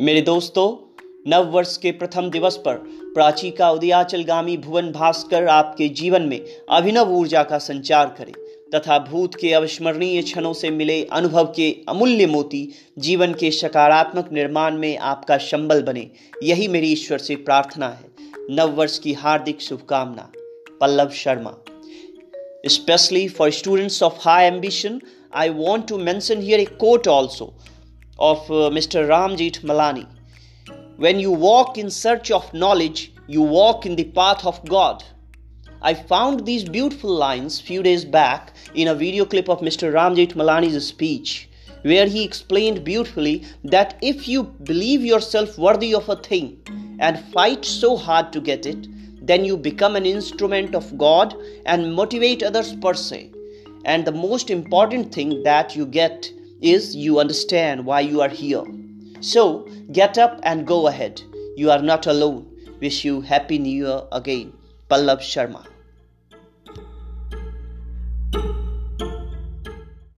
मेरे दोस्तों, नव वर्ष के प्रथम दिवस पर प्राची का उदयाचलगामी भुवन भास्कर आपके जीवन में अभिनव ऊर्जा का संचार करे तथा भूत के अविस्मरणीय क्षणों से मिले अनुभव के अमूल्य मोती जीवन के सकारात्मक निर्माण में आपका संबल बने। यही मेरी ईश्वर से प्रार्थना है। नव वर्ष की हार्दिक शुभकामना, Pallav Sharma. Specially for students of high ambition I want to mention here a quote also. Of uh, mr Ram Jethmalani when you walk in search of knowledge you walk in the path of god i found these beautiful lines few days back in a video clip of mr Ram Jethmalani's speech where he explained beautifully that if you believe yourself worthy of a thing and fight so hard to get it then you become an instrument of God and motivate others per se. And the most important thing that you get is you understand why you are here. So get up and go ahead. You are not alone. Wish you Happy New Year again. Pallab Sharma.